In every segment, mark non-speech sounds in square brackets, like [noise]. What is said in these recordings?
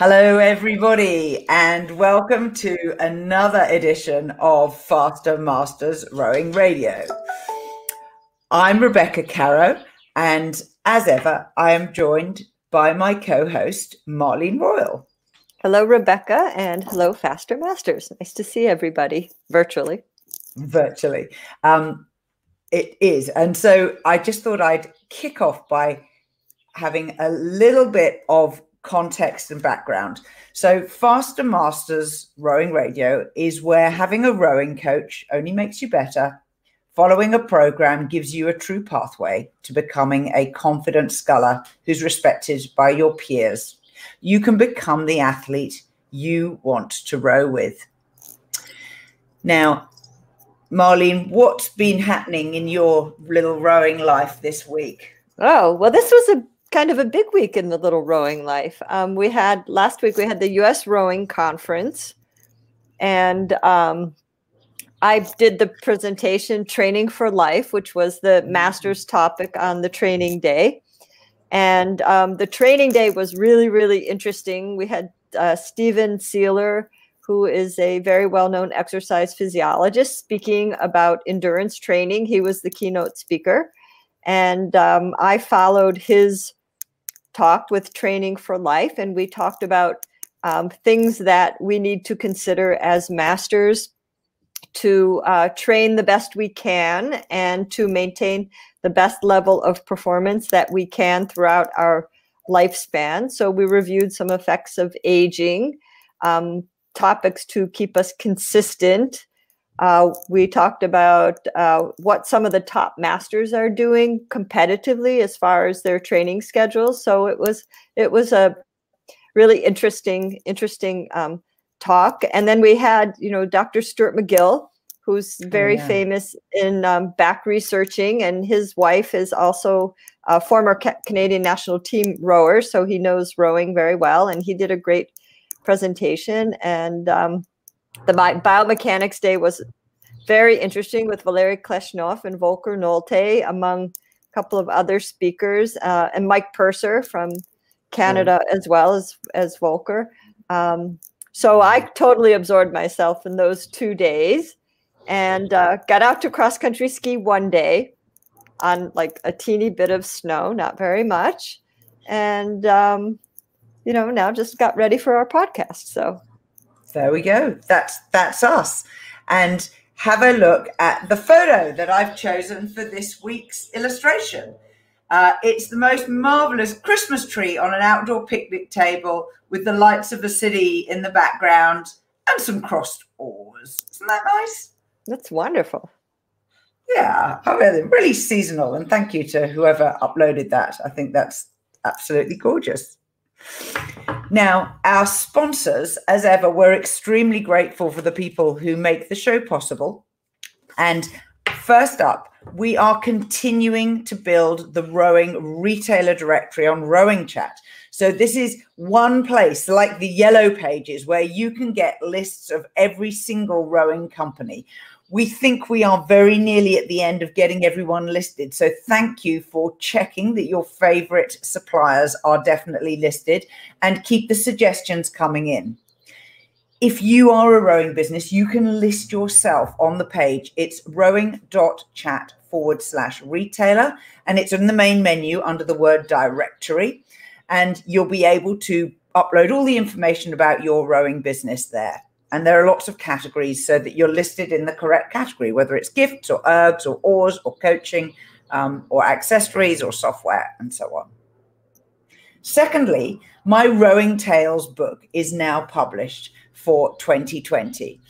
Hello, everybody, and welcome to another edition of Faster Masters Rowing Radio. I'm Rebecca Caro, and as ever, I am joined by my co host, Marlene Royal. Hello, Rebecca, and hello, Faster Masters. Nice to see everybody virtually. Virtually. Um, it is. And so I just thought I'd kick off by having a little bit of context and background. So, Faster Masters Rowing Radio is where having a rowing coach only makes you better. Following a program gives you a true pathway to becoming a confident sculler who's respected by your peers. You can become the athlete you want to row with. Now, Marlene, what's been happening in your little rowing life this week? Oh, well, this was a kind of a big week in the little rowing life. Um, we had last week we had the U.S. Rowing Conference, and um, I did the presentation "Training for Life," which was the master's topic on the training day. And um, the training day was really, really interesting. We had uh, Stephen Seiler, who is a very well known exercise physiologist, speaking about endurance training. He was the keynote speaker. And um, I followed his talked with Training for Life, and we talked about um, things that we need to consider as masters to uh, train the best we can and to maintain the best level of performance that we can throughout our lifespan. So we reviewed some effects of aging, um, topics to keep us consistent uh, we talked about uh, what some of the top masters are doing competitively as far as their training schedules. So it was it was a really interesting interesting um, talk. And then we had you know Dr. Stuart McGill, who's oh, very oh, yeah. famous in um, back researching, and his wife is also a former ca- Canadian national team rower, so he knows rowing very well. And he did a great presentation and. Um, the biomechanics day was very interesting with Valery Kleshnov and Volker Nolte, among a couple of other speakers, uh, and Mike Purser from Canada mm. as well as as Volker. Um, so I totally absorbed myself in those two days, and uh, got out to cross country ski one day on like a teeny bit of snow, not very much, and um, you know now just got ready for our podcast. So there we go. That's that's us. And have a look at the photo that I've chosen for this week's illustration. Uh, it's the most marvelous Christmas tree on an outdoor picnic table with the lights of the city in the background and some crossed oars. Isn't that nice? That's wonderful. Yeah, I mean, really seasonal. And thank you to whoever uploaded that. I think that's absolutely gorgeous. Now, our sponsors, as ever, we're extremely grateful for the people who make the show possible. And first up, we are continuing to build the rowing retailer directory on Rowing Chat. So, this is one place like the yellow pages where you can get lists of every single rowing company we think we are very nearly at the end of getting everyone listed. So thank you for checking that your favorite suppliers are definitely listed and keep the suggestions coming in. If you are a rowing business, you can list yourself on the page. It's rowing.chat forward slash retailer, and it's in the main menu under the word directory. And you'll be able to upload all the information about your rowing business there. And there are lots of categories so that you're listed in the correct category, whether it's gifts or herbs or oars or coaching um, or accessories or software and so on. Secondly, my Rowing Tales book is now published for 2020.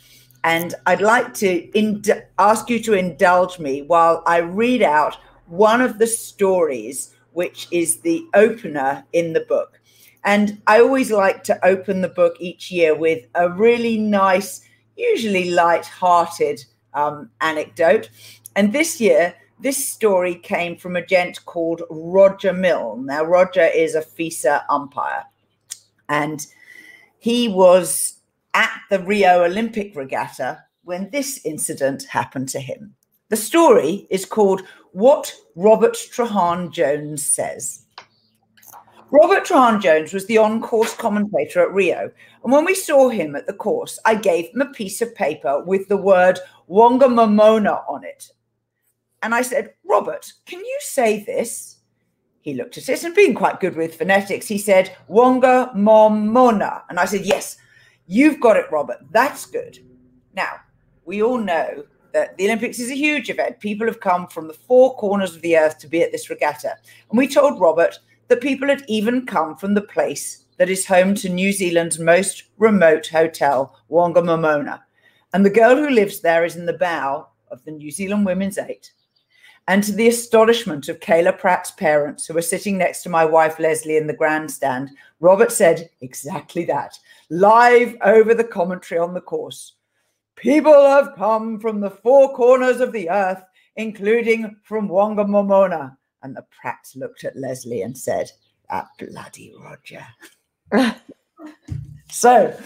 And I'd like to ind- ask you to indulge me while I read out one of the stories, which is the opener in the book. And I always like to open the book each year with a really nice, usually light-hearted um, anecdote. And this year, this story came from a gent called Roger Milne. Now, Roger is a FISA umpire, and he was at the Rio Olympic regatta when this incident happened to him. The story is called What Robert Treharne Jones Says. Robert Treharne Jones was the on course commentator at Rio. And when we saw him at the course, I gave him a piece of paper with the word Whangamomona on it. And I said, Robert, can you say this? He looked at it and being quite good with phonetics, he said, Wonga Momona. And I said, Yes, you've got it, Robert. That's good. Now, we all know that the Olympics is a huge event. People have come from the four corners of the earth to be at this regatta. And we told Robert that people had even come from the place that is home to New Zealand's most remote hotel, Whangamomona. And the girl who lives there is in the bow of the New Zealand Women's Eight. And to the astonishment of Kayla Pratt's parents, who were sitting next to my wife Leslie in the grandstand, Robert said exactly that, live over the commentary on the course. People have come from the four corners of the earth, including from Whangamomona. And the Pratts looked at Leslie and said, That bloody Roger. [laughs] so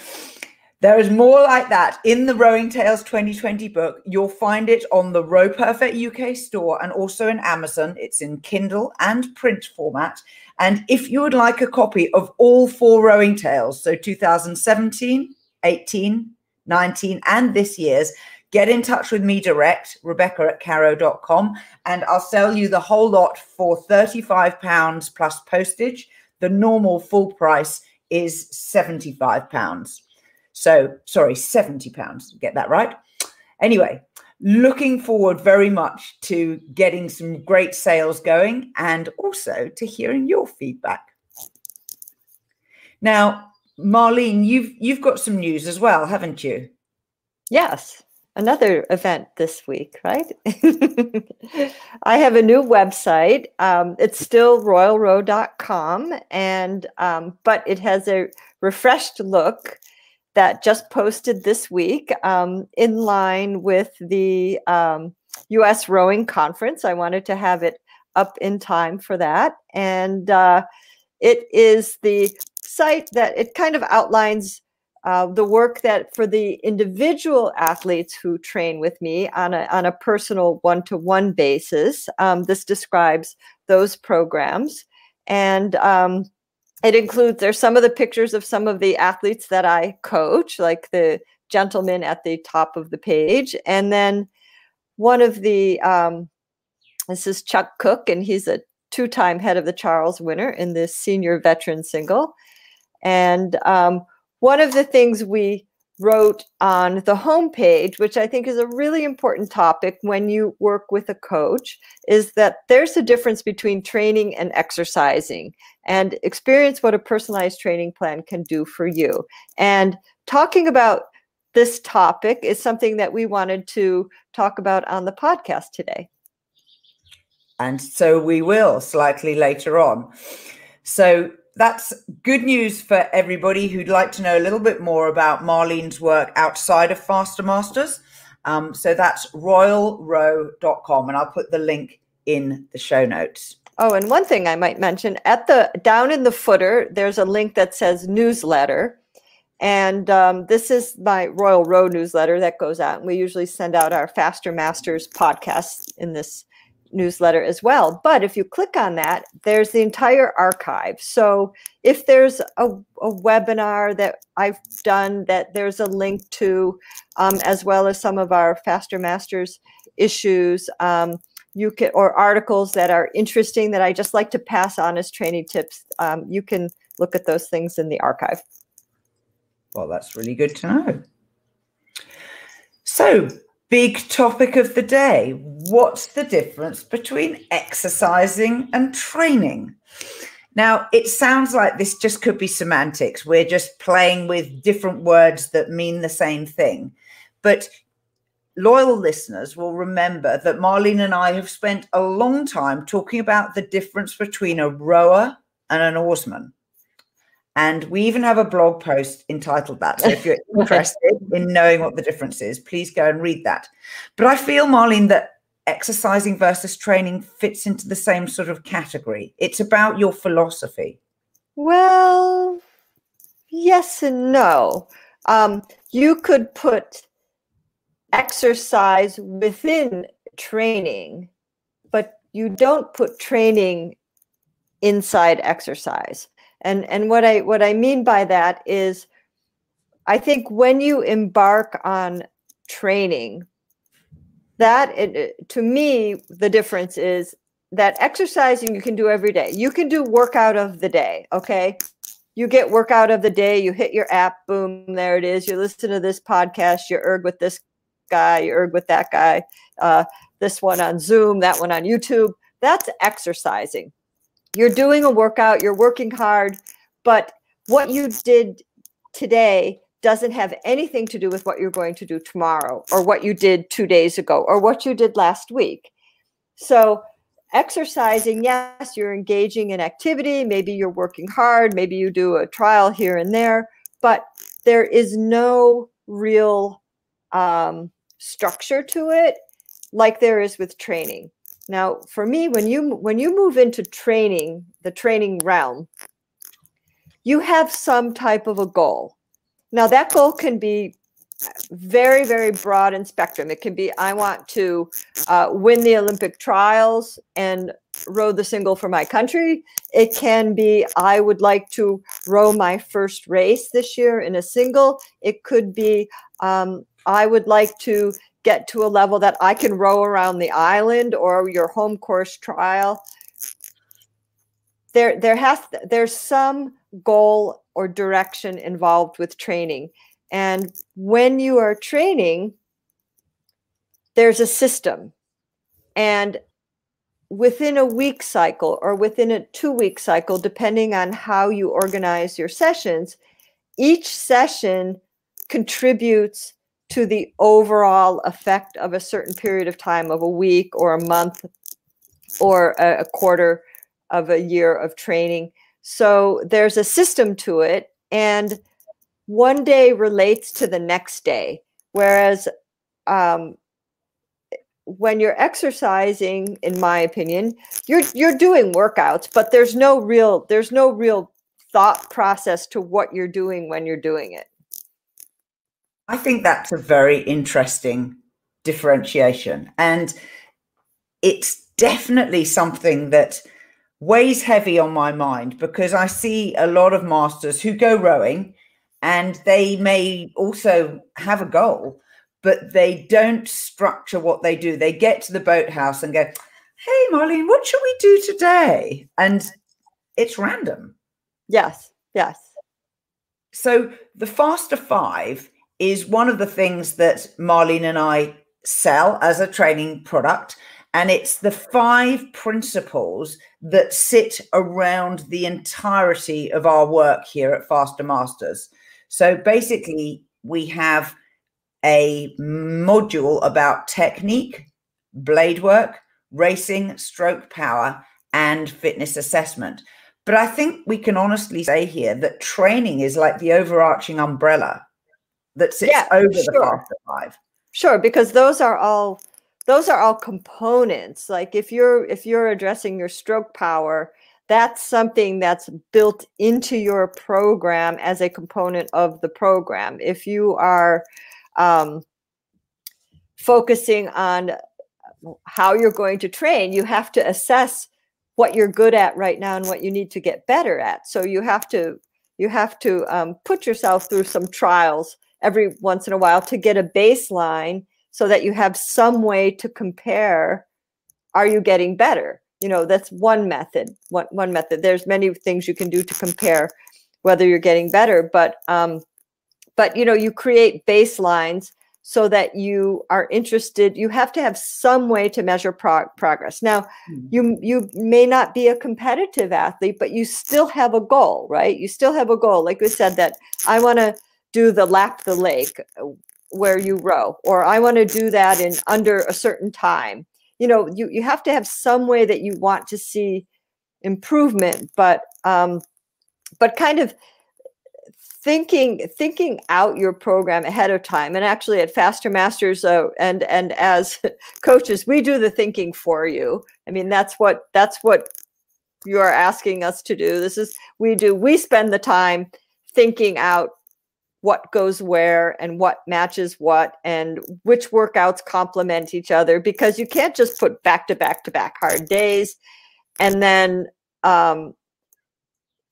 there is more like that in the Rowing Tales 2020 book. You'll find it on the Rowperfect UK store and also in Amazon. It's in Kindle and print format. And if you would like a copy of all four Rowing Tales, so 2017, 18, 19, and this year's, get in touch with me direct, Rebecca at caro.com, and I'll sell you the whole lot for £35 plus postage. The normal full price is £75. So, sorry, 70 pounds. Get that right. Anyway, looking forward very much to getting some great sales going and also to hearing your feedback. Now, Marlene, you've you've got some news as well, haven't you? Yes, another event this week, right? [laughs] I have a new website. Um, it's still royalrow.com, and um, but it has a refreshed look that just posted this week um, in line with the um, US Rowing Conference. I wanted to have it up in time for that. And uh, it is the site that it kind of outlines uh, the work that for the individual athletes who train with me on a, on a personal one to one basis. Um, this describes those programs. And um, it includes there's some of the pictures of some of the athletes that I coach, like the gentleman at the top of the page, and then one of the um, this is Chuck Cook, and he's a two-time head of the Charles winner in this senior veteran single, and um, one of the things we wrote on the homepage, which I think is a really important topic when you work with a coach, is that there's a difference between training and exercising and experience what a personalized training plan can do for you. And talking about this topic is something that we wanted to talk about on the podcast today. And so we will slightly later on. So that's good news for everybody who'd like to know a little bit more about Marlene's work outside of Faster Masters. Um, so that's royalrow.com, and I'll put the link in the show notes. Oh, and one thing I might mention at the down in the footer, there's a link that says newsletter. And um, this is my Royal Row newsletter that goes out. And we usually send out our Faster Masters podcast in this newsletter as well. But if you click on that, there's the entire archive. So if there's a, a webinar that I've done that there's a link to, um, as well as some of our Faster Masters issues, um, you can or articles that are interesting that I just like to pass on as training tips. Um, you can look at those things in the archive. Well, that's really good to know. So big topic of the day. What's the difference between exercising and training? Now, it sounds like this just could be semantics. We're just playing with different words that mean the same thing. But loyal listeners will remember that Marlene and I have spent a long time talking about the difference between a rower and an oarsman. And we even have a blog post entitled that. So if you're [laughs] interested in knowing what the difference is, please go and read that. But I feel, Marlene, that exercising versus training fits into the same sort of category. It's about your philosophy. Well, yes and no. Um, you could put exercise within training, but you don't put training inside exercise. And and what I what I mean by that is I think when you embark on training, that it, to me the difference is that exercising you can do every day. You can do workout of the day, okay? You get workout of the day, you hit your app, boom, there it is. You listen to this podcast, you erg with this guy, you erg with that guy, uh, this one on Zoom, that one on YouTube. That's exercising. You're doing a workout, you're working hard, but what you did today doesn't have anything to do with what you're going to do tomorrow or what you did two days ago or what you did last week. So, exercising, yes, you're engaging in activity. Maybe you're working hard. Maybe you do a trial here and there, but there is no real um, structure to it like there is with training. Now, for me, when you when you move into training, the training realm, you have some type of a goal. Now, that goal can be very, very broad in spectrum. It can be I want to uh, win the Olympic trials and row the single for my country. It can be I would like to row my first race this year in a single. It could be um, I would like to get to a level that I can row around the island or your home course trial. There, there has there's some goal or direction involved with training. And when you are training, there's a system. And within a week cycle or within a two week cycle, depending on how you organize your sessions, each session contributes to the overall effect of a certain period of time of a week or a month or a, quarter of a year of training. So there's a system to it, and one day relates to the next day. Whereas um, when you're exercising, in my opinion, you're you're doing workouts, but there's no real there's no real thought process to what you're doing when you're doing it. I think that's a very interesting differentiation, and it's definitely something that weighs heavy on my mind because I see a lot of masters who go rowing and they may also have a goal, but they don't structure what they do. They get to the boathouse and go, Hey, Marlene, what should we do today? And it's random. Yes, yes. So the Faster Five is one of the things that Marlene and I sell as a training product. And it's the five principles that sit around the entirety of our work here at Faster Masters. So basically, we have a module about technique, blade work, racing, stroke power, and fitness assessment. But I think we can honestly say here that training is like the overarching umbrella that sits yeah, over sure. the Faster Five. Sure, because those are all those are all components. Like if you're if you're addressing your stroke power that's something that's built into your program as a component of the program. If you are um, focusing on how you're going to train you have to assess what you're good at right now and what you need to get better at. So you have to you have to um, put yourself through some trials every once in a while to get a baseline so that you have some way to compare are you getting better? You know that's one method one, one method. There's many things you can do to compare whether you're getting better but um but you know you create baselines so that you are interested. You have to have some way to measure pro- progress. Now mm-hmm. you you may not be a competitive athlete but you still have a goal right? You still have a goal. Like we said that i want to do the lap the lake where you row or i want to do that in under a certain time. You know you, you have to have some way that you want to see improvement but um but kind of thinking thinking out your program ahead of time and actually at faster masters uh, and and as [laughs] coaches we do the thinking for you. I mean that's what that's what you're asking us to do. This is we do we spend the time thinking out what goes where and what matches what and which workouts complement each other because you can't just put back to back to back hard days and then um,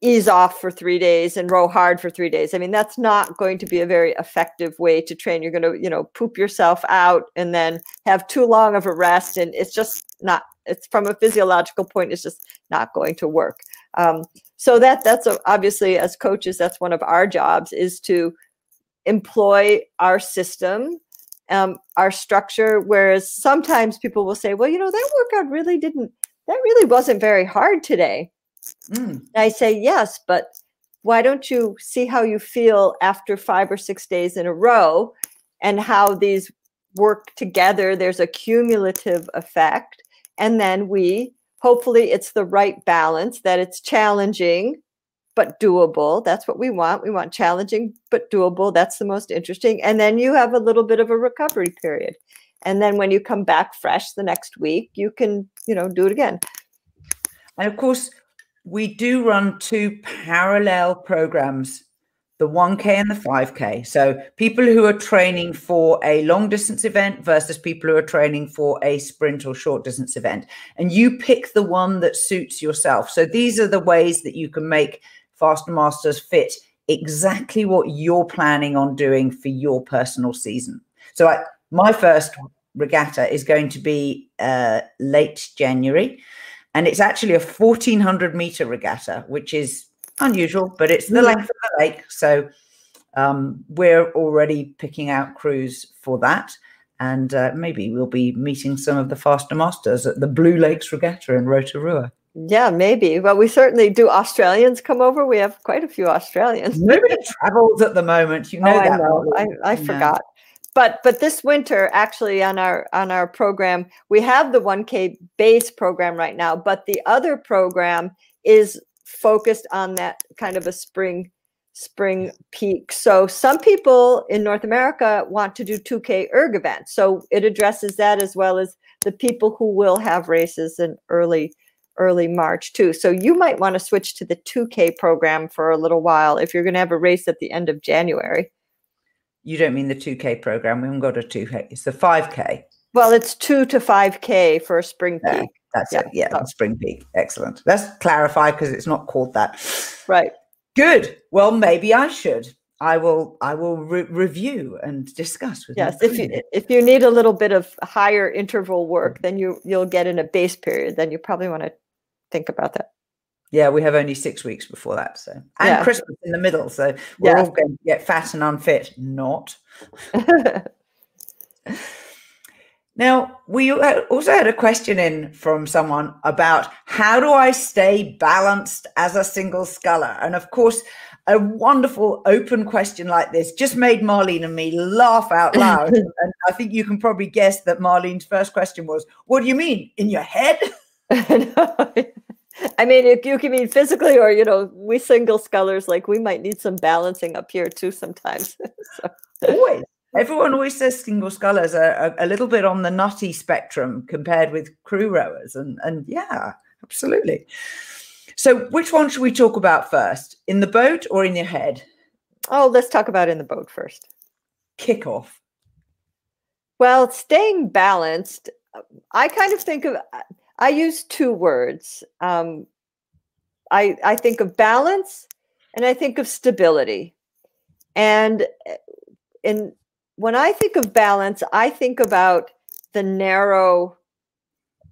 ease off for three days and row hard for three days. I mean, that's not going to be a very effective way to train. You're going to, you know, poop yourself out and then have too long of a rest. And it's just not, it's from a physiological point, it's just not going to work. Um, so that that's a, obviously as coaches, that's one of our jobs is to employ our system, um, our structure. Whereas sometimes people will say, well, you know, that workout really didn't, that really wasn't very hard today Mm. I say, yes, but why don't you see how you feel after five or six days in a row and how these work together? There's a cumulative effect. And then we, hopefully, it's the right balance that it's challenging but doable. That's what we want. We want challenging but doable. That's the most interesting. And then you have a little bit of a recovery period. And then when you come back fresh the next week, you can, you know, do it again. And of course, we do run two parallel programs the 1K and the 5K. So people who are training for a long distance event versus people who are training for a sprint or short distance event. And you pick the one that suits yourself. So these are the ways that you can make Faster Masters fit exactly what you're planning on doing for your personal season. So I, my first regatta is going to be uh, late January. And it's actually a 1400 meter regatta, which is unusual, but it's the length of the lake. So um, we're already picking out crews for that. And uh, maybe we'll be meeting some of the faster masters at the Blue Lakes Regatta in Rotorua. Yeah, maybe. Well, we certainly do. Australians come over. We have quite a few Australians. Nobody travels at the moment. You know oh, that. I know. I, I forgot but but this winter actually on our on our program we have the 1k base program right now but the other program is focused on that kind of a spring spring peak so some people in north america want to do 2k erg events so it addresses that as well as the people who will have races in early early march too so you might want to switch to the 2k program for a little while if you're going to have a race at the end of january you don't mean the 2K program. We haven't got a 2K. It's the 5K. Well, it's 2 to 5K for a spring peak. That's yeah. it. Yeah, oh. spring peak. Excellent. Let's clarify because it's not called that. Right. Good. Well, maybe I should. I will. I will re- review and discuss with. Yes, if you if you need a little bit of higher interval work, mm. then you you'll get in a base period. Then you probably want to think about that. Yeah, we have only six weeks before that. So, and yeah. Christmas in the middle. So, we're yeah. all going to get fat and unfit. Not. [laughs] now, we also had a question in from someone about how do I stay balanced as a single sculler? And of course, a wonderful open question like this just made Marlene and me laugh out loud. [laughs] and I think you can probably guess that Marlene's first question was, What do you mean? In your head? [laughs] I mean, you, you can mean physically, or you know, we single scullers like we might need some balancing up here too sometimes. [laughs] so. Always, everyone always says single scullers are a, a, little bit on the nutty spectrum compared with crew rowers, and and yeah, absolutely. So, which one should we talk about first, in the boat or in your head? Oh, let's talk about in the boat first. Kick off. Well, staying balanced, I kind of think of I use two words. Um, I I think of balance, and I think of stability. And eh, in when I think of balance, I think about the narrow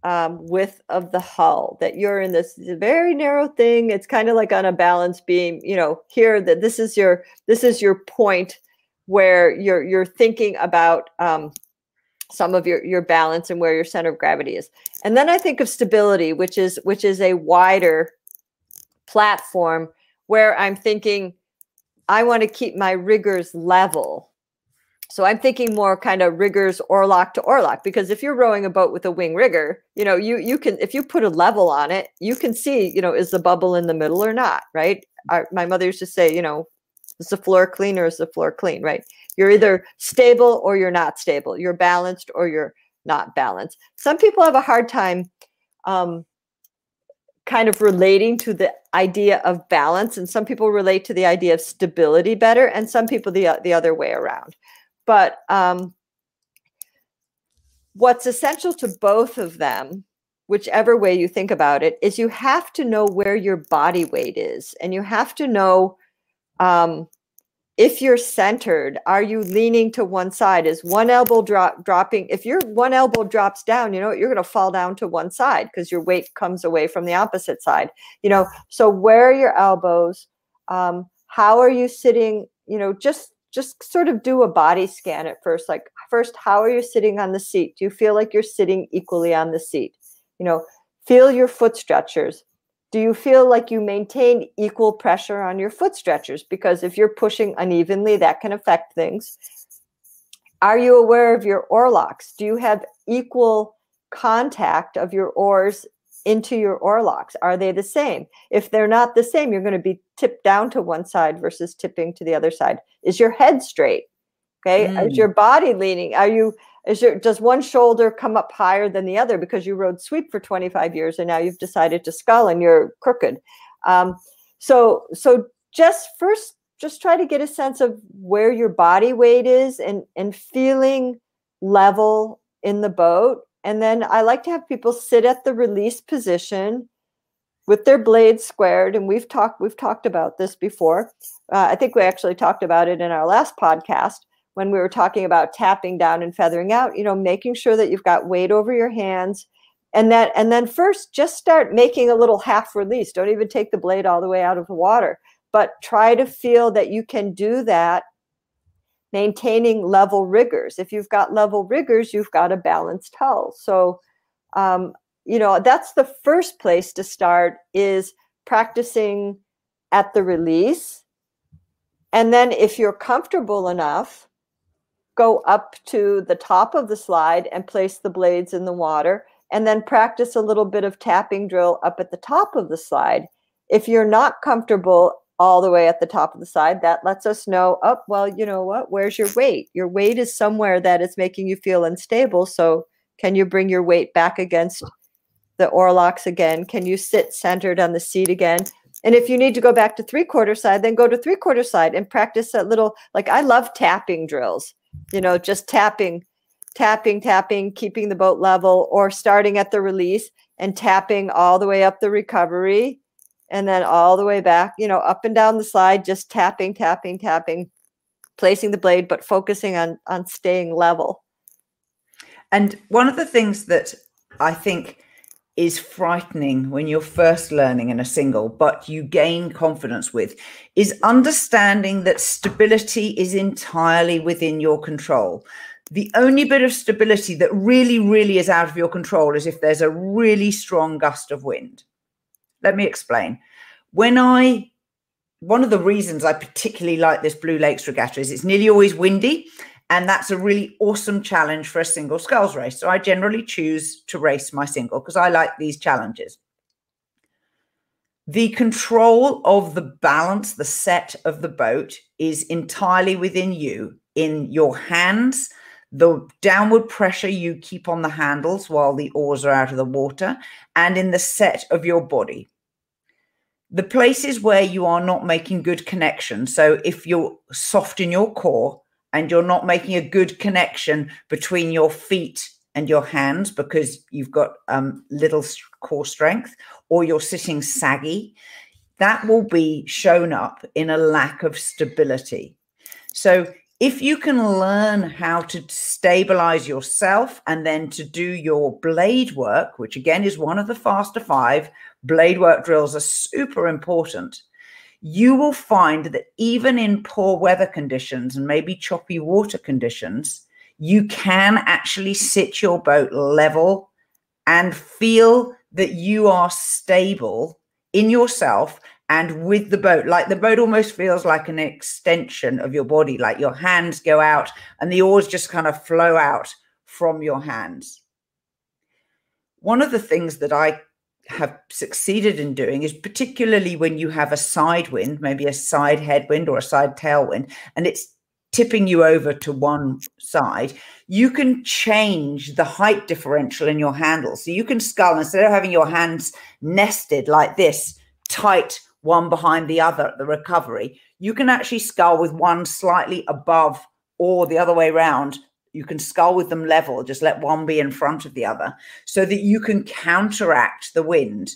um, width of the hull. That you're in this very narrow thing. It's kind of like on a balance beam. You know, here that this is your this is your point where you're you're thinking about um, some of your your balance and where your center of gravity is and then i think of stability which is which is a wider platform where i'm thinking i want to keep my riggers level so i'm thinking more kind of riggers oarlock to oarlock because if you're rowing a boat with a wing rigger you know you you can if you put a level on it you can see you know is the bubble in the middle or not right Our, my mother used to say you know is the floor clean or is the floor clean right you're either stable or you're not stable. You're balanced or you're not balanced. Some people have a hard time um, kind of relating to the idea of balance, and some people relate to the idea of stability better, and some people the, the other way around. But um, what's essential to both of them whichever way you think about it, is you have to know where your body weight is, and you have to know um, if you're centered. Are you leaning to one side? Is one elbow drop dropping? If your one elbow drops down, you know you're going to fall down to one side because your weight comes away from the opposite side. You know, so where are your elbows? Um, how are you sitting? You know, just just sort of do a body scan at first. Like first, how are you sitting on the seat? Do you feel like you're sitting equally on the seat? You know, feel your foot stretchers. Do you feel like you maintain equal pressure on your foot stretchers? Because if you're pushing unevenly, that can affect things. Are you aware of your oar locks? Do you have equal contact of your oars into your oar locks? Are they the same? If they're not the same, you're going to be tipped down to one side versus tipping to the other side. Is your head straight? Okay. Mm. Is your body leaning? Are you is your does one shoulder come up higher than the other because you rode sweep for 25 years and now you've decided to scull and you're crooked? Um, so so just first just try to get a sense of where your body weight is and and feeling level in the boat and then I like to have people sit at the release position with their blades squared. And we've talked we've talked about this before. Uh, I think we actually talked about it in our last podcast when we were talking about tapping down and feathering out. You know, making sure that you've got weight over your hands, and that and then first just start making a little half release. Don't even take the blade all the way out of the water, but try to feel that you can do that maintaining level riggers. If you've got level riggers, you've got a balanced hull. So, um, you know, that's the first place to start is practicing at the release. And then if you're comfortable enough, go up to the top of the slide and place the blades in the water and then practice a little bit of tapping drill up at the top of the slide. If you're not comfortable all the way at the top of the side, that lets us know, oh, well, you know what? Where's your weight? Your weight is somewhere that is making you feel unstable. So can you bring your weight back against the oarlocks again? Can you sit centered on the seat again? And if you need to go back to three quarter side, then go to three quarter side and practice that little, like I love tapping drills, you know, just tapping, tapping, tapping, keeping the boat level or starting at the release and tapping all the way up the recovery and then all the way back, you know, up and down the slide, just tapping, tapping, tapping, placing the blade, but focusing on on staying level. And one of the things that I think is frightening when you're first learning in a single, but you gain confidence with, is understanding that stability is entirely within your control. The only bit of stability that really, really is out of your control is if there's a really strong gust of wind. Let me explain. When I, one of the reasons I particularly like this Blue Lakes Regatta is it's nearly always windy. And that's a really awesome challenge for a single sculls race. So I generally choose to race my single because I like these challenges. The control of the balance, the set of the boat is entirely within you, in your hands, the downward pressure you keep on the handles while the oars are out of the water, and in the set of your body the places where you are not making good connections. So if you're soft in your core and you're not making a good connection between your feet and your hands because you've got um, little core strength, or you're sitting saggy, that will be shown up in a lack of stability. So if you can learn how to stabilize yourself and then to do your blade work, which again is one of the faster five, blade work drills are super important. You will find that even in poor weather conditions and maybe choppy water conditions, you can actually sit your boat level and feel that you are stable in yourself and with the boat like the boat almost feels like an extension of your body like your hands go out and the oars just kind of flow out from your hands one of the things that i have succeeded in doing is particularly when you have a side wind maybe a side headwind or a side tailwind and it's tipping you over to one side, you can change the height differential in your handle. So you can scull instead of having your hands nested like this, tight one behind the other at the recovery, you can actually scull with one slightly above or the other way around you can scull with them level, just let one be in front of the other so that you can counteract the wind.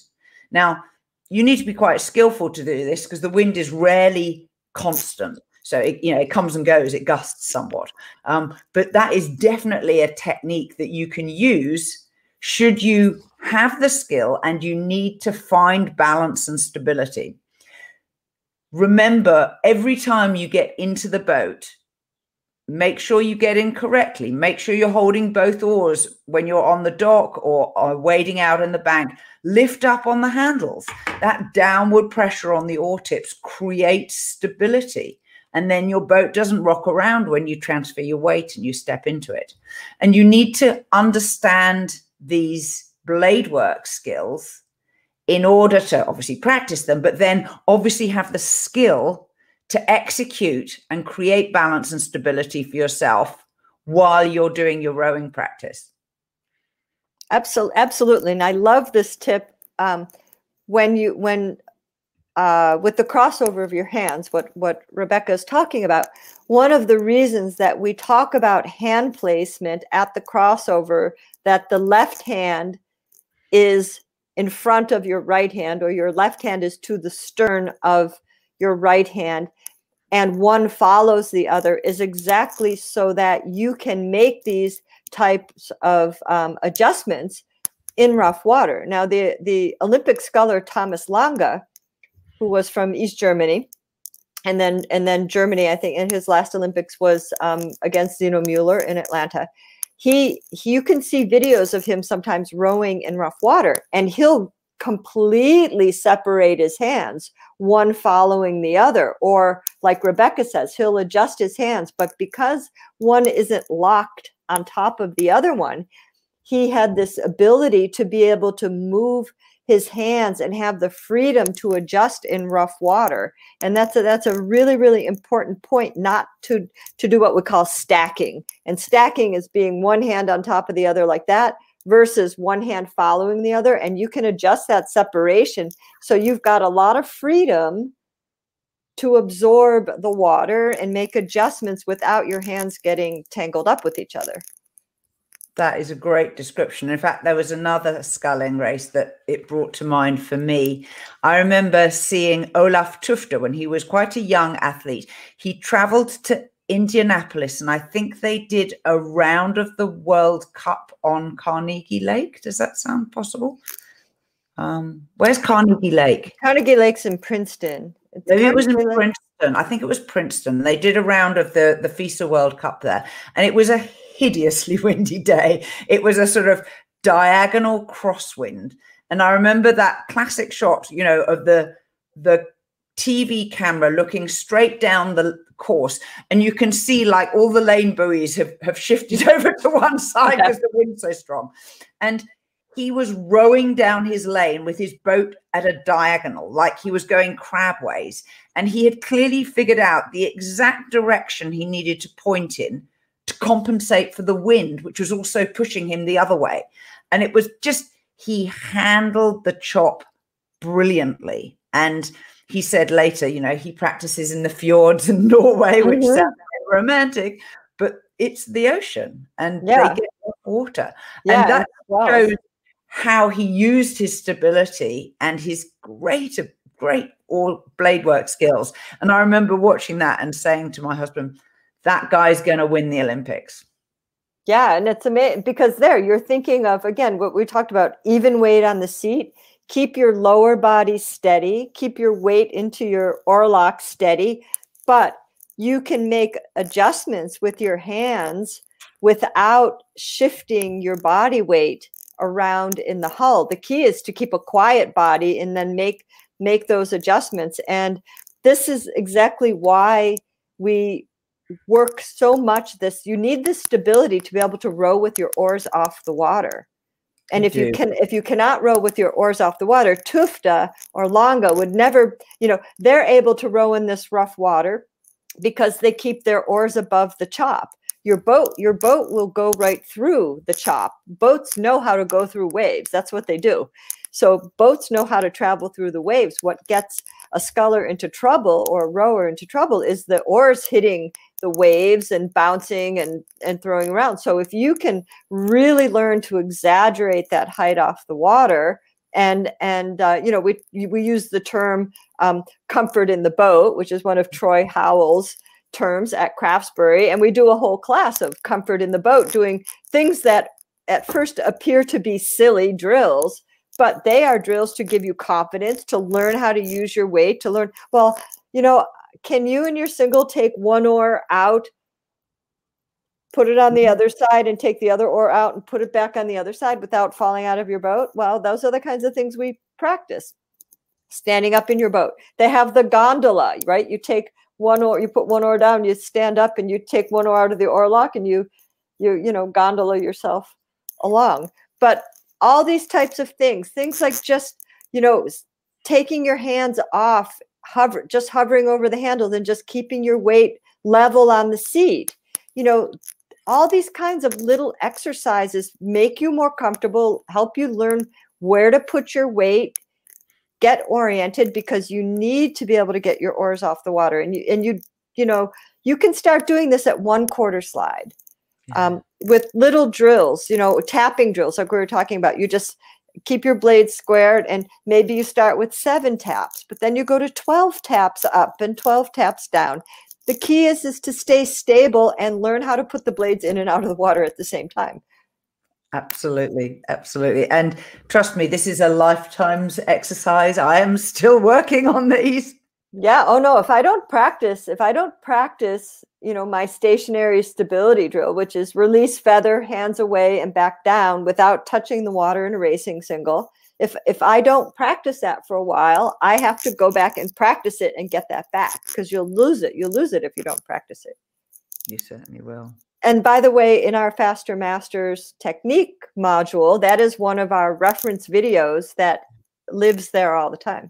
Now, you need to be quite skillful to do this because the wind is rarely constant. So it, you know it comes and goes, it gusts somewhat. Um, but that is definitely a technique that you can use should you have the skill and you need to find balance and stability. Remember, every time you get into the boat, make sure you get in correctly. Make sure you're holding both oars when you're on the dock or, or wading out in the bank. Lift up on the handles. That downward pressure on the oar tips creates stability. And then your boat doesn't rock around when you transfer your weight and you step into it. And you need to understand these blade work skills in order to obviously practice them, but then obviously have the skill to execute and create balance and stability for yourself while you're doing your rowing practice. Absolutely, absolutely, and I love this tip. Um, when you when uh, with the crossover of your hands, what what Rebecca is talking about, one of the reasons that we talk about hand placement at the crossover, that the left hand is in front of your right hand, or your left hand is to the stern of your right hand, and one follows the other is exactly so that you can make these types of um, adjustments in rough water. Now, the, the Olympic sculler Thomas Lange, who was from East Germany, and then and then Germany, I think, in his last Olympics was um, against Xeno Müller in Atlanta. He, he, you can see videos of him sometimes rowing in rough water, and he'll completely separate his hands, one following the other. Or, like Rebecca says, he'll adjust his hands, but because one isn't locked on top of the other one, he had this ability to be able to move his hands and have the freedom to adjust in rough water and that's a that's a really really important point not to to do what we call stacking and stacking is being one hand on top of the other like that versus one hand following the other. And you can adjust that separation. So you've got a lot of freedom to absorb the water and make adjustments without your hands getting tangled up with each other. That is a great description. In fact, there was another sculling race that it brought to mind for me. I remember seeing Olaf Tufte when he was quite a young athlete. He traveled to Indianapolis, and I think they did a round of the World Cup on Carnegie Lake. Does that sound possible? Um, where's Carnegie Lake? Carnegie Lake's in Princeton. It's Maybe it was in Lake. Princeton. I think it was Princeton. They did a round of the the FISA World Cup there, and it was a hideously [laughs] windy day. It was a sort of diagonal crosswind, and I remember that classic shot, you know, of the the TV camera looking straight down the course. And you can see like all the lane buoys have, have shifted [laughs] over to one side because the wind's so strong. And he was rowing down his lane with his boat at a diagonal like he was going crabways and he had clearly figured out the exact direction he needed to point in to compensate for the wind which was also pushing him the other way and it was just he handled the chop brilliantly and he said later, you know, he practices in the fjords in [laughs] Norway, which mm-hmm. sounds romantic, but it's the ocean and yeah. they get water. Yeah, and that shows how he used his stability and his great, great all blade work skills. And I remember watching that and saying to my husband, that guy's going to win the Olympics. Yeah, and it's amazing because there you're thinking of again what we talked about even weight on the seat keep your lower body steady, keep your weight into your oarlock steady, but you can make adjustments with your hands without shifting your body weight around in the hull. The key is to keep a quiet body and then make make those adjustments. And this is exactly why we work so much this you need this stability to be able to row with your oars off the water and if you can, if you cannot row with your oars off the water, Tufte or Lange would never, you know, they're able to row in this rough water because they keep their oars above the chop. Your boat, your boat will go right through the chop. Boats know how to go through waves. That's what they do. So boats know how to travel through the waves. What gets a sculler into trouble or a rower into trouble is the oars hitting the waves and bouncing and and throwing around. So if you can really learn to exaggerate that height off the water and and uh, you know we we use the term um, comfort in the boat which is one of troy howell's terms at craftsbury and we do a whole class of comfort in the boat doing things that at first appear to be silly drills but they are drills to give you confidence to learn how to use your weight to learn well you know can you and your single take one oar out? Put it on the mm-hmm. other side and take the other oar out and put it back on the other side without falling out of your boat? Well those are the kinds of things we practice. Standing up in your boat. They have the gondola right? You take one oar you put one oar down you stand up and you take one oar out of the oar lock and you you you know gondola yourself along. But all these types of things things like just you know taking your hands off hover just hovering over the handle and just keeping your weight level on the seat. You know all these kinds of little exercises make you more comfortable help you learn where to put your weight get oriented because you need to be able to get your oars off the water and you and you you know you can start doing this at one quarter slide um, with little drills, you know, tapping drills, like we were talking about. You just keep your blade squared and maybe you start with seven taps, but then you go to 12 taps up and 12 taps down. The key is, is to stay stable and learn how to put the blades in and out of the water at the same time. Absolutely, absolutely. And trust me, this is a lifetime's exercise. I am still working on these. Yeah. Oh no, if I don't practice, if I don't practice, you know, my stationary stability drill, which is release feather, hands away and back down without touching the water in a racing single. If if I don't practice that for a while, I have to go back and practice it and get that back because you'll lose it. You'll lose it if you don't practice it. You certainly will. And by the way, in our Faster Masters technique module, that is one of our reference videos that lives there all the time.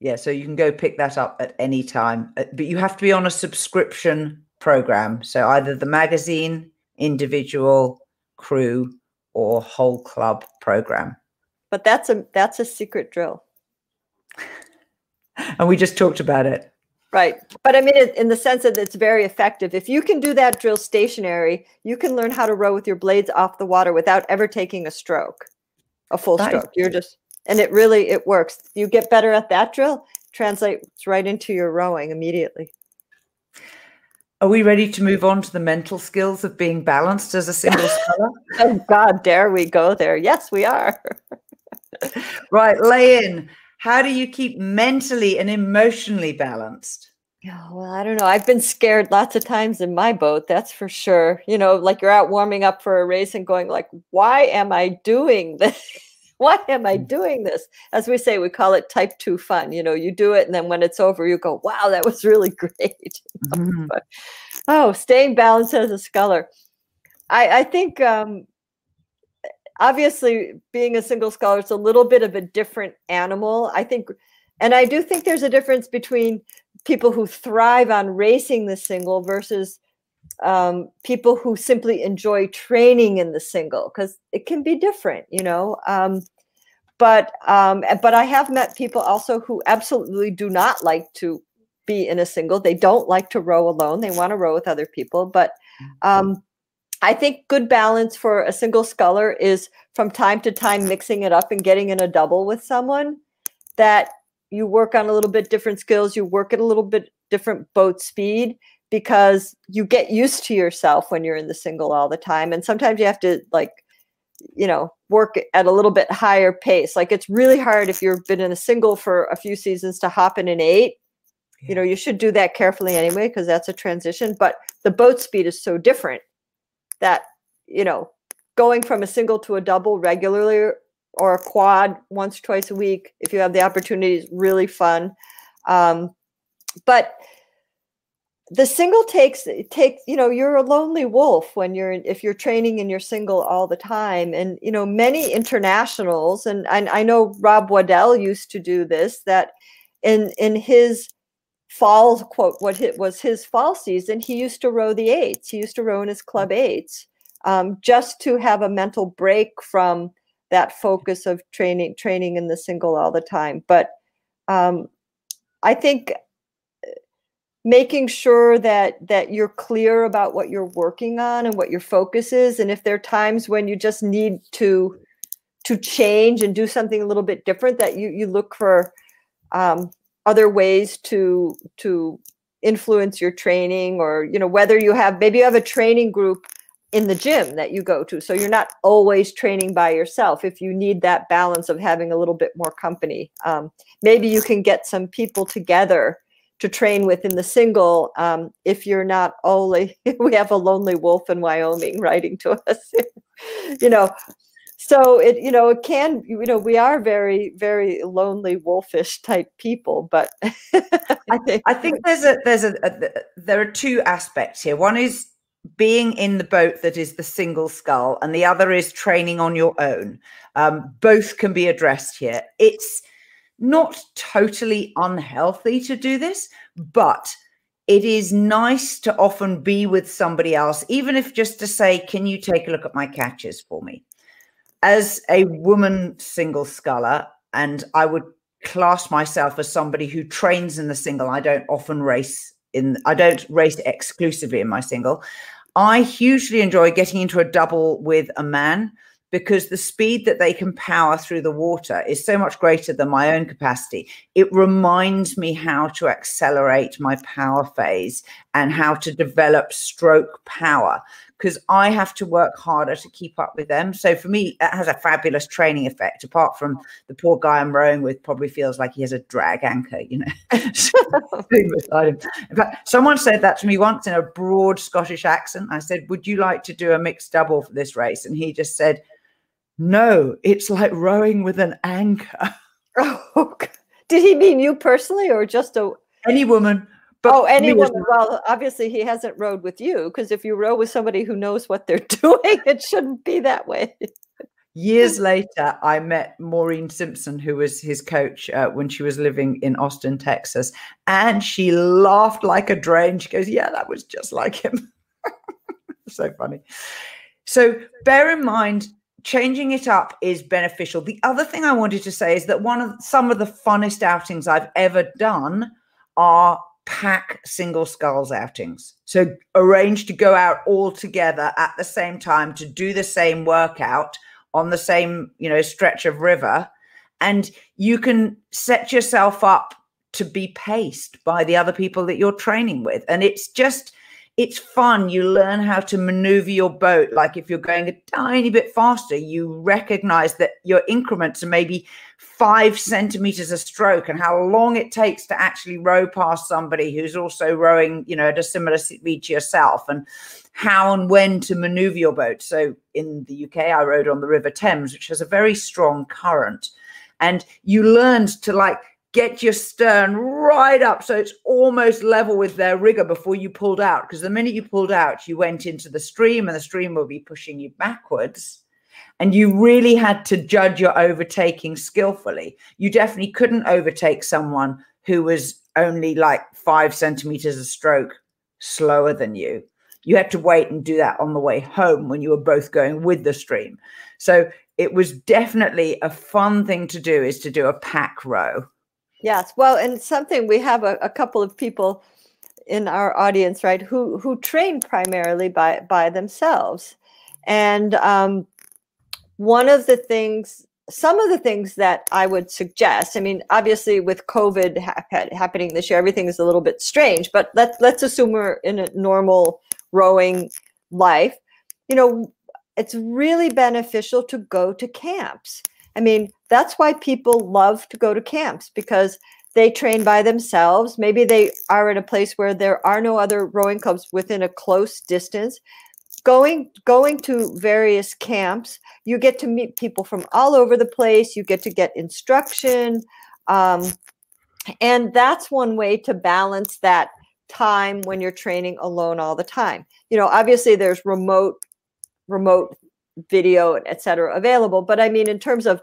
Yeah, so you can go pick that up at any time, uh, but you have to be on a subscription program. So either the magazine, individual, crew, or whole club program. But that's a that's a secret drill. [laughs] and we just talked about it. Right. But I mean, in the sense that it's very effective. If you can do that drill stationary, you can learn how to row with your blades off the water without ever taking a stroke, a full that stroke. You're just and it really it works you get better at that drill translates right into your rowing immediately are we ready to move on to the mental skills of being balanced as a single [laughs] sculler? oh god dare we go there yes we are [laughs] right lay in how do you keep mentally and emotionally balanced yeah, well, I don't know. I've been scared lots of times in my boat, that's for sure. You know, like you're out warming up for a race and going like, "Why am I doing this?" Why am I mm. doing this? As we say, we call it type two fun. You know, you do it, and then when it's over, you go, wow, that was really [laughs] great. [laughs] Mm-hmm. but, oh, staying balanced as a sculler. I, I think um, obviously being a single sculler is a little bit of a different animal. I think, and I do think there's a difference between people who thrive on racing the single versus um, people who simply enjoy training in the single because it can be different, you know. Um, but um, but I have met people also who absolutely do not like to be in a single. They don't like to row alone. They want to row with other people. But um, I think good balance for a single sculler is from time to time mixing it up and getting in a double with someone that you work on a little bit different skills. You work at a little bit different boat speed because you get used to yourself when you're in the single all the time and sometimes you have to like you know work at a little bit higher pace. Like it's really hard if you've been in a single for a few seasons to hop in an eight. Yeah. you know you should do that carefully anyway because that's a transition but the boat speed is so different that you know going from a single to a double regularly or a quad once twice a week if you have the opportunity is really fun. Um, but the single takes takes you know you're a lonely wolf when you're if you're training and you're single all the time. And you know many internationals and, and i know rob waddell used to do this that in in his fall quote what it was his fall season he used to row the eights. He used to row in his club eights um, just to have a mental break from that focus of training training in the single all the time. But um, I think making sure that that you're clear about what you're working on and what your focus is. And if there are times when you just need to to change and do something a little bit different that you you look for um, other ways to to influence your training or you know whether you have maybe you have a training group in the gym that you go to. So you're not always training by yourself if you need that balance of having a little bit more company. Um, maybe you can get some people together to train with in the single um, if you're not only [laughs] we have a lonely wolf in wyoming writing to us [laughs] you know. So it you know it can you know we are very very lonely wolfish type people but [laughs] I, think, I think there's a there's a, a there are two aspects here. One is being in the boat that is the single scull and the other is training on your own. Um, both can be addressed here. It's not totally unhealthy to do this but it is nice to often be with somebody else even if just to say can you take a look at my catches for me as a woman single sculler, and I would class myself as somebody who trains in the single. I don't often race in. I don't race exclusively in my single. I hugely enjoy getting into a double with a man because the speed that they can power through the water is so much greater than my own capacity. It reminds me how to accelerate my power phase and how to develop stroke power because I have to work harder to keep up with them. So for me, that has a fabulous training effect. Apart from the poor guy I'm rowing with, probably feels like he has a drag anchor, you know. [laughs] Fact, someone said that to me once in a broad Scottish accent. I said, "Would you like to do a mixed double for this race?" And he just said, "No, it's like rowing with an anchor." [laughs] [laughs] Oh, did he mean you personally, or just a any woman? But oh, anyone. Well, obviously he hasn't rowed with you because if you row with somebody who knows what they're [laughs] doing, it shouldn't be that way. Years later, I met Maureen Simpson, who was his coach uh, when she was living in Austin, Texas, and she laughed like a drain. She goes, "Yeah, that was just like him." so funny. So bear in mind, changing it up is beneficial. The other thing I wanted to say is that one of some of the funnest outings I've ever done are pack single sculls outings. So arrange to go out all together at the same time to do the same workout on the same, you know, stretch of river. And you can set yourself up to be paced by the other people that you're training with. And it's just, it's fun. You learn how to maneuver your boat. Like if you're going a tiny bit faster, you recognize that your increments are maybe five centimeters a stroke and how long it takes to actually row past somebody who's also rowing, you know, at a similar speed to yourself and how and when to maneuver your boat. So in the UK, I rowed on the River Thames, which has a very strong current. And you learned to like get your stern right up so it's almost level with their rigger before you pulled out. Because the minute you pulled out, you went into the stream and the stream will be pushing you backwards. And you really had to judge your overtaking skillfully. You definitely couldn't overtake someone who was only like five centimeters a stroke slower than you. You had to wait and do that on the way home when you were both going with the stream. So it was definitely a fun thing to do is to do a pack row Yes, well, and something we have a, a couple of people in our audience, right, who who train primarily by by themselves, and um, one of the things, some of the things that I would suggest. I mean, obviously, with COVID ha- happening this year, everything is a little bit strange. But let's let's assume we're in a normal rowing life. You know, it's really beneficial to go to camps. I mean, that's why people love to go to camps because they train by themselves. Maybe they are in a place where there are no other rowing clubs within a close distance. Going going to various camps, you get to meet people from all over the place. You get to get instruction, um, and that's one way to balance that time when you're training alone all the time. You know, obviously there's remote remote video, et cetera, available. But I mean, in terms of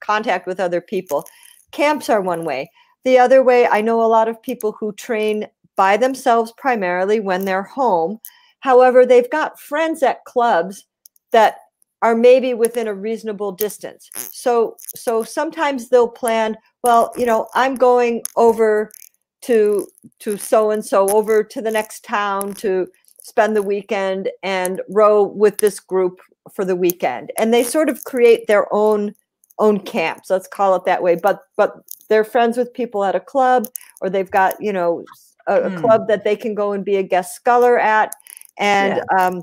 contact with other people, camps are one way. The other way, I know a lot of people who train by themselves primarily when they're home. However, they've got friends at clubs that are maybe within a reasonable distance. So so sometimes they'll plan, well, you know, I'm going over to to so and so over to the next town to spend the weekend and row with this group for the weekend and they sort of create their own own camps let's call it that way but but they're friends with people at a club or they've got you know a, a mm. club that they can go and be a guest sculler at and yeah. um,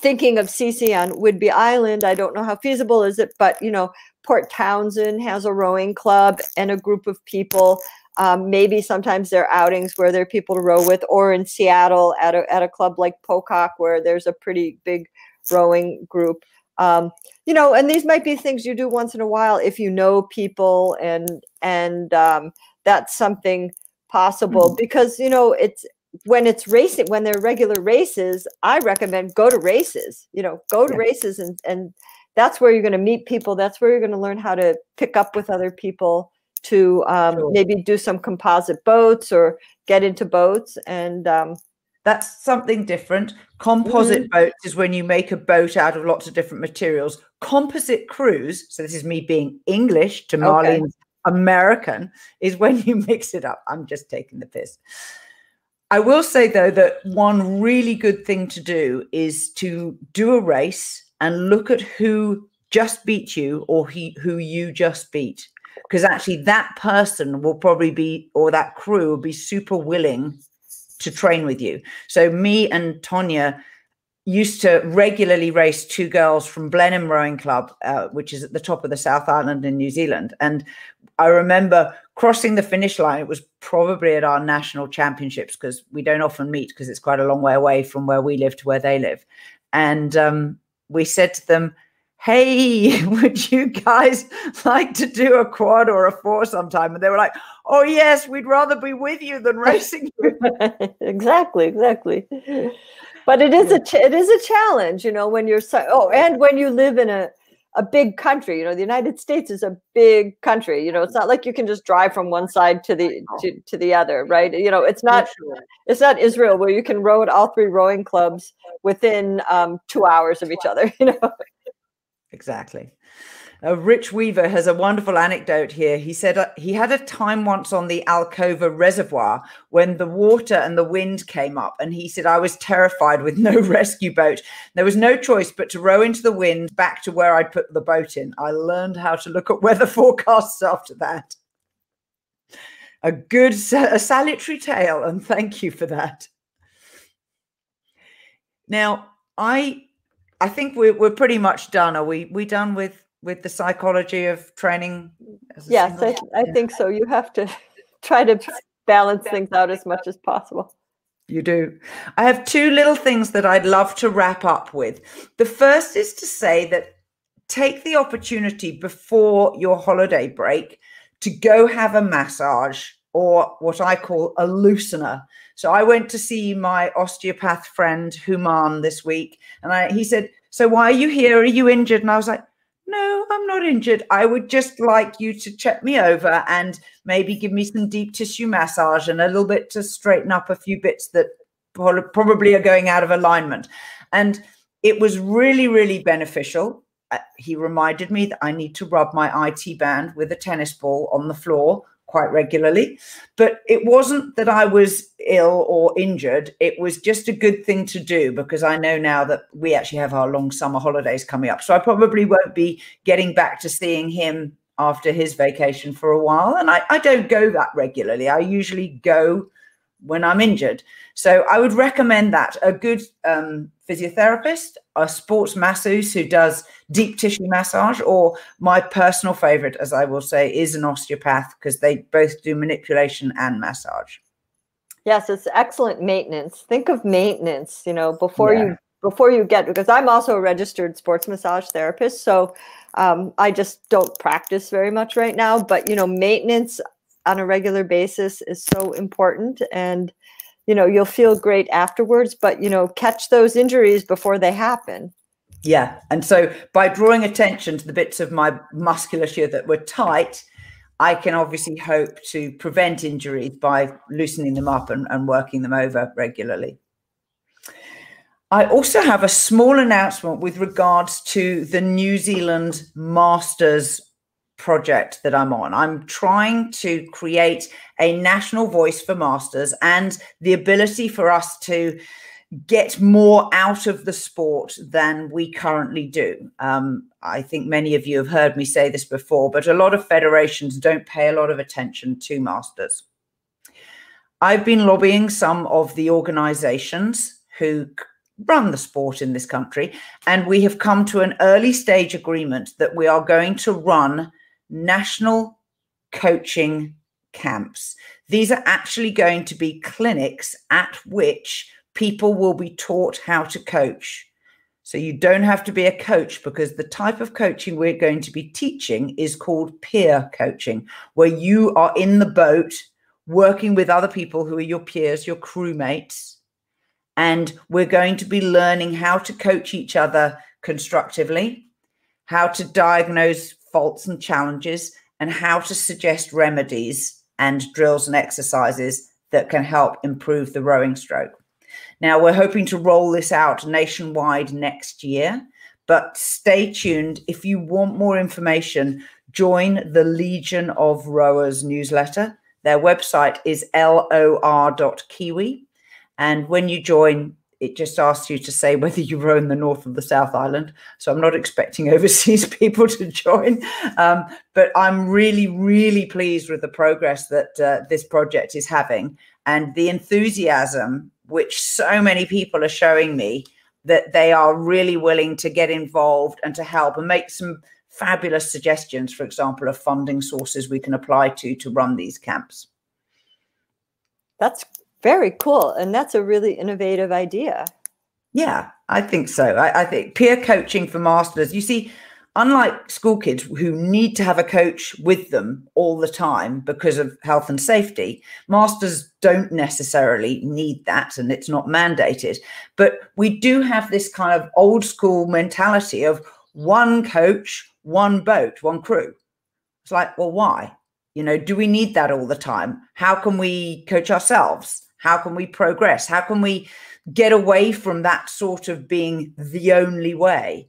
thinking of Cece on Whidbey Island, I don't know how feasible is it, but you know, Port Townsend has a rowing club and a group of people. Um, maybe sometimes there are outings where there are people to row with, or in Seattle at a at a club like Pocock where there's a pretty big rowing group. Um, you know, and these might be things you do once in a while if you know people, and and um, that's something possible mm-hmm. because you know it's when it's racing when they're regular races i recommend go to races you know go to yeah. races and and that's where you're going to meet people that's where you're going to learn how to pick up with other people to um, sure. maybe do some composite boats or get into boats and um, that's something different composite mm-hmm. boats is when you make a boat out of lots of different materials composite crews so this is me being english to marlene okay. american is when you [laughs] mix it up i'm just taking the piss I will say though that one really good thing to do is to do a race and look at who just beat you or he, who you just beat. Because actually, that person will probably be, or that crew will be super willing to train with you. So, me and Tonya used to regularly race two girls from Blenheim Rowing Club, uh, which is at the top of the South Island in New Zealand. And I remember crossing the finish line. It was probably at our national championships because we don't often meet because it's quite a long way away from where we live to where they live. And um, we said to them, Hey, [laughs] would you guys like to do a quad or a four sometime? And they were like, Oh, yes, we'd rather be with you than racing. you. [laughs] exactly, exactly but it is a it is a challenge you know when you're so oh and when you live in a a big country you know the united states is a big country you know it's not like you can just drive from one side to the to, to the other right you know it's not it's not israel where you can row at all three rowing clubs within um, two hours of each other [laughs] you know exactly uh, Rich Weaver has a wonderful anecdote here. He said uh, he had a time once on the Alcova Reservoir when the water and the wind came up, and he said, I was terrified with no [laughs] rescue boat. There was no choice but to row into the wind back to where I'd put the boat in. I learned how to look at weather [laughs] forecasts after that. A good, a salutary tale, and thank you for that. Now, I I think we're, we're pretty much done. Are we we done with with the psychology of training? Yes, I, I think so. You have to [laughs] try to balance things out as much as possible. You do. I have two little things that I'd love to wrap up with. The first is to say that take the opportunity before your holiday break to go have a massage or what I call a loosener. So I went to see my osteopath friend Human this week, and I, he said, "So why are you here? Are you injured?" And I was like, no, I'm not injured. I would just like you to check me over and maybe give me some deep tissue massage and a little bit to straighten up a few bits that probably are going out of alignment. And it was really, really beneficial. Uh, he reminded me that I need to rub my IT band with a tennis ball on the floor quite regularly. But it wasn't that I was ill or injured. It was just a good thing to do because I know now that we actually have our long summer holidays coming up. So I probably won't be getting back to seeing him after his vacation for a while. And I, I don't go that regularly. I usually go when I'm injured. So I would recommend that a good um, physiotherapist, a sports masseuse who does deep tissue massage, or my personal favorite, as I will say, is an osteopath because they both do manipulation and massage. Yes, it's excellent maintenance. Think of maintenance, you know, before yeah. you before you get because I'm also a registered sports massage therapist, so um, I just don't practice very much right now. But you know, maintenance on a regular basis is so important. And you know you'll feel great afterwards but you know catch those injuries before they happen. Yeah. And so by drawing attention to the bits of my musculature that were tight i can obviously hope to prevent injuries by loosening them up and, and working them over regularly. I also have a small announcement with regards to the New Zealand Masters project that I'm on. I'm trying to create a national voice for masters and the ability for us to get more out of the sport than we currently do. Um, I think many of you have heard me say this before, but a lot of federations don't pay a lot of attention to masters. I've been lobbying some of the organizations who run the sport in this country, and we have come to an early stage agreement that we are going to run national coaching camps. These are actually going to be clinics at which people will be taught how to coach. So you don't have to be a coach because the type of coaching we're going to be teaching is called peer coaching, where you are in the boat working with other people who are your peers, your crewmates. And we're going to be learning how to coach each other constructively, how to diagnose faults and challenges, and how to suggest remedies and drills and exercises that can help improve the rowing stroke. Now, we're hoping to roll this out nationwide next year, but stay tuned. If you want more information, join the Legion of Rowers newsletter. Their website is lor.kiwi. And when you join, it just asks you to say whether you row in the North or the South Island. So I'm not expecting [laughs] overseas people to join. Um, but I'm really, really pleased with the progress that uh, this project is having and the enthusiasm which so many people are showing me that they are really willing to get involved and to help and make some fabulous suggestions, for example, of funding sources we can apply to to run these camps. That's very cool. And that's a really innovative idea. Yeah, I think so. I, I think peer coaching for masters, you see, unlike school kids who need to have a coach with them all the time because of health and safety, masters don't necessarily need that and it's not mandated. But we do have this kind of old school mentality of one coach, one boat, one crew. It's like, well, why? You know, do we need that all the time? How can we coach ourselves? How can we progress? How can we get away from that sort of being the only way?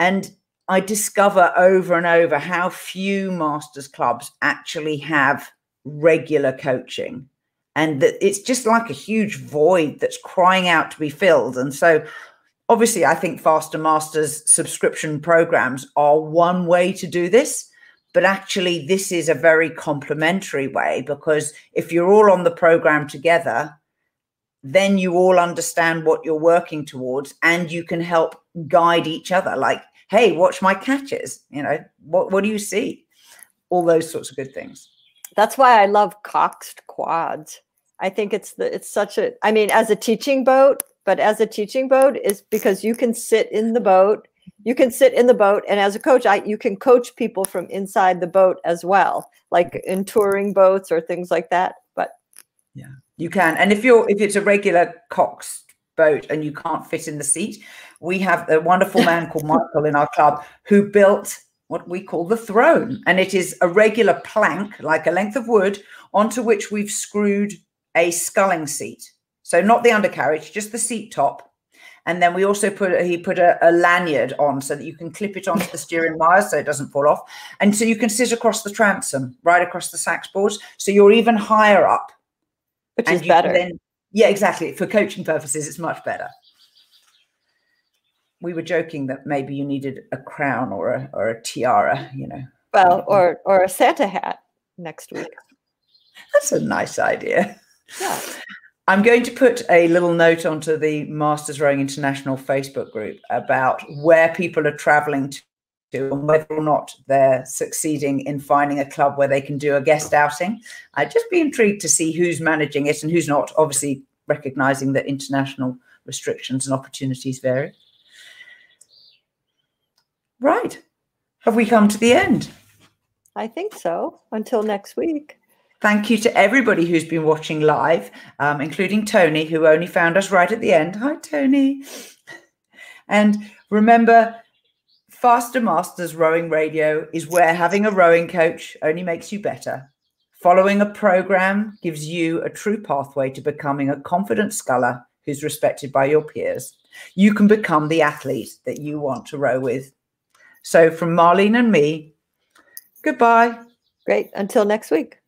And I discover over and over how few masters clubs actually have regular coaching and that it's just like a huge void that's crying out to be filled and so obviously i think faster masters subscription programs are one way to do this but actually this is a very complementary way because if you're all on the program together then you all understand what you're working towards and you can help guide each other like hey, watch my catches. You know, what what do you see? All those sorts of good things. That's why I love coxed quads. I think it's the it's such a I mean, as a teaching boat, but as a teaching boat is because you can sit in the boat, you can sit in the boat, and as a coach, I you can coach people from inside the boat as well, like in touring boats or things like that. But yeah, you can. And if you're if it's a regular cox boat and you can't fit in the seat, we have a wonderful man [laughs] called Michael in our club who built what we call the throne. And it is a regular plank, like a length of wood, onto which we've screwed a sculling seat. So not the undercarriage, just the seat top. And then we also put he put a, a, lanyard on so that you can clip it onto the steering [laughs] wire so it doesn't fall off. And so you can sit across the transom, right across the sax boards. So you're even higher up. Which is better. Then, yeah, exactly. For coaching purposes, it's much better we were joking that maybe you needed a crown or a or a tiara, you know. Well, or or a Santa hat next week. [laughs] That's a nice idea. Yeah. I'm going to put a little note onto the Masters Rowing International Facebook group about where people are traveling to and whether or not they're succeeding in finding a club where they can do a guest outing. I'd just be intrigued to see who's managing it and who's not, obviously recognizing that international restrictions and opportunities vary. Right. Have we come to the end? I think so. Until next week. Thank you to everybody who's been watching live, um, including Tony, who only found us right at the end. Hi, Tony. And remember, Faster Masters Rowing Radio is where having a rowing coach only makes you better. Following a program gives you a true pathway to becoming a confident sculler who's respected by your peers. You can become the athlete that you want to row with. So, from Marlene and me, Goodbye. Great. Until next week.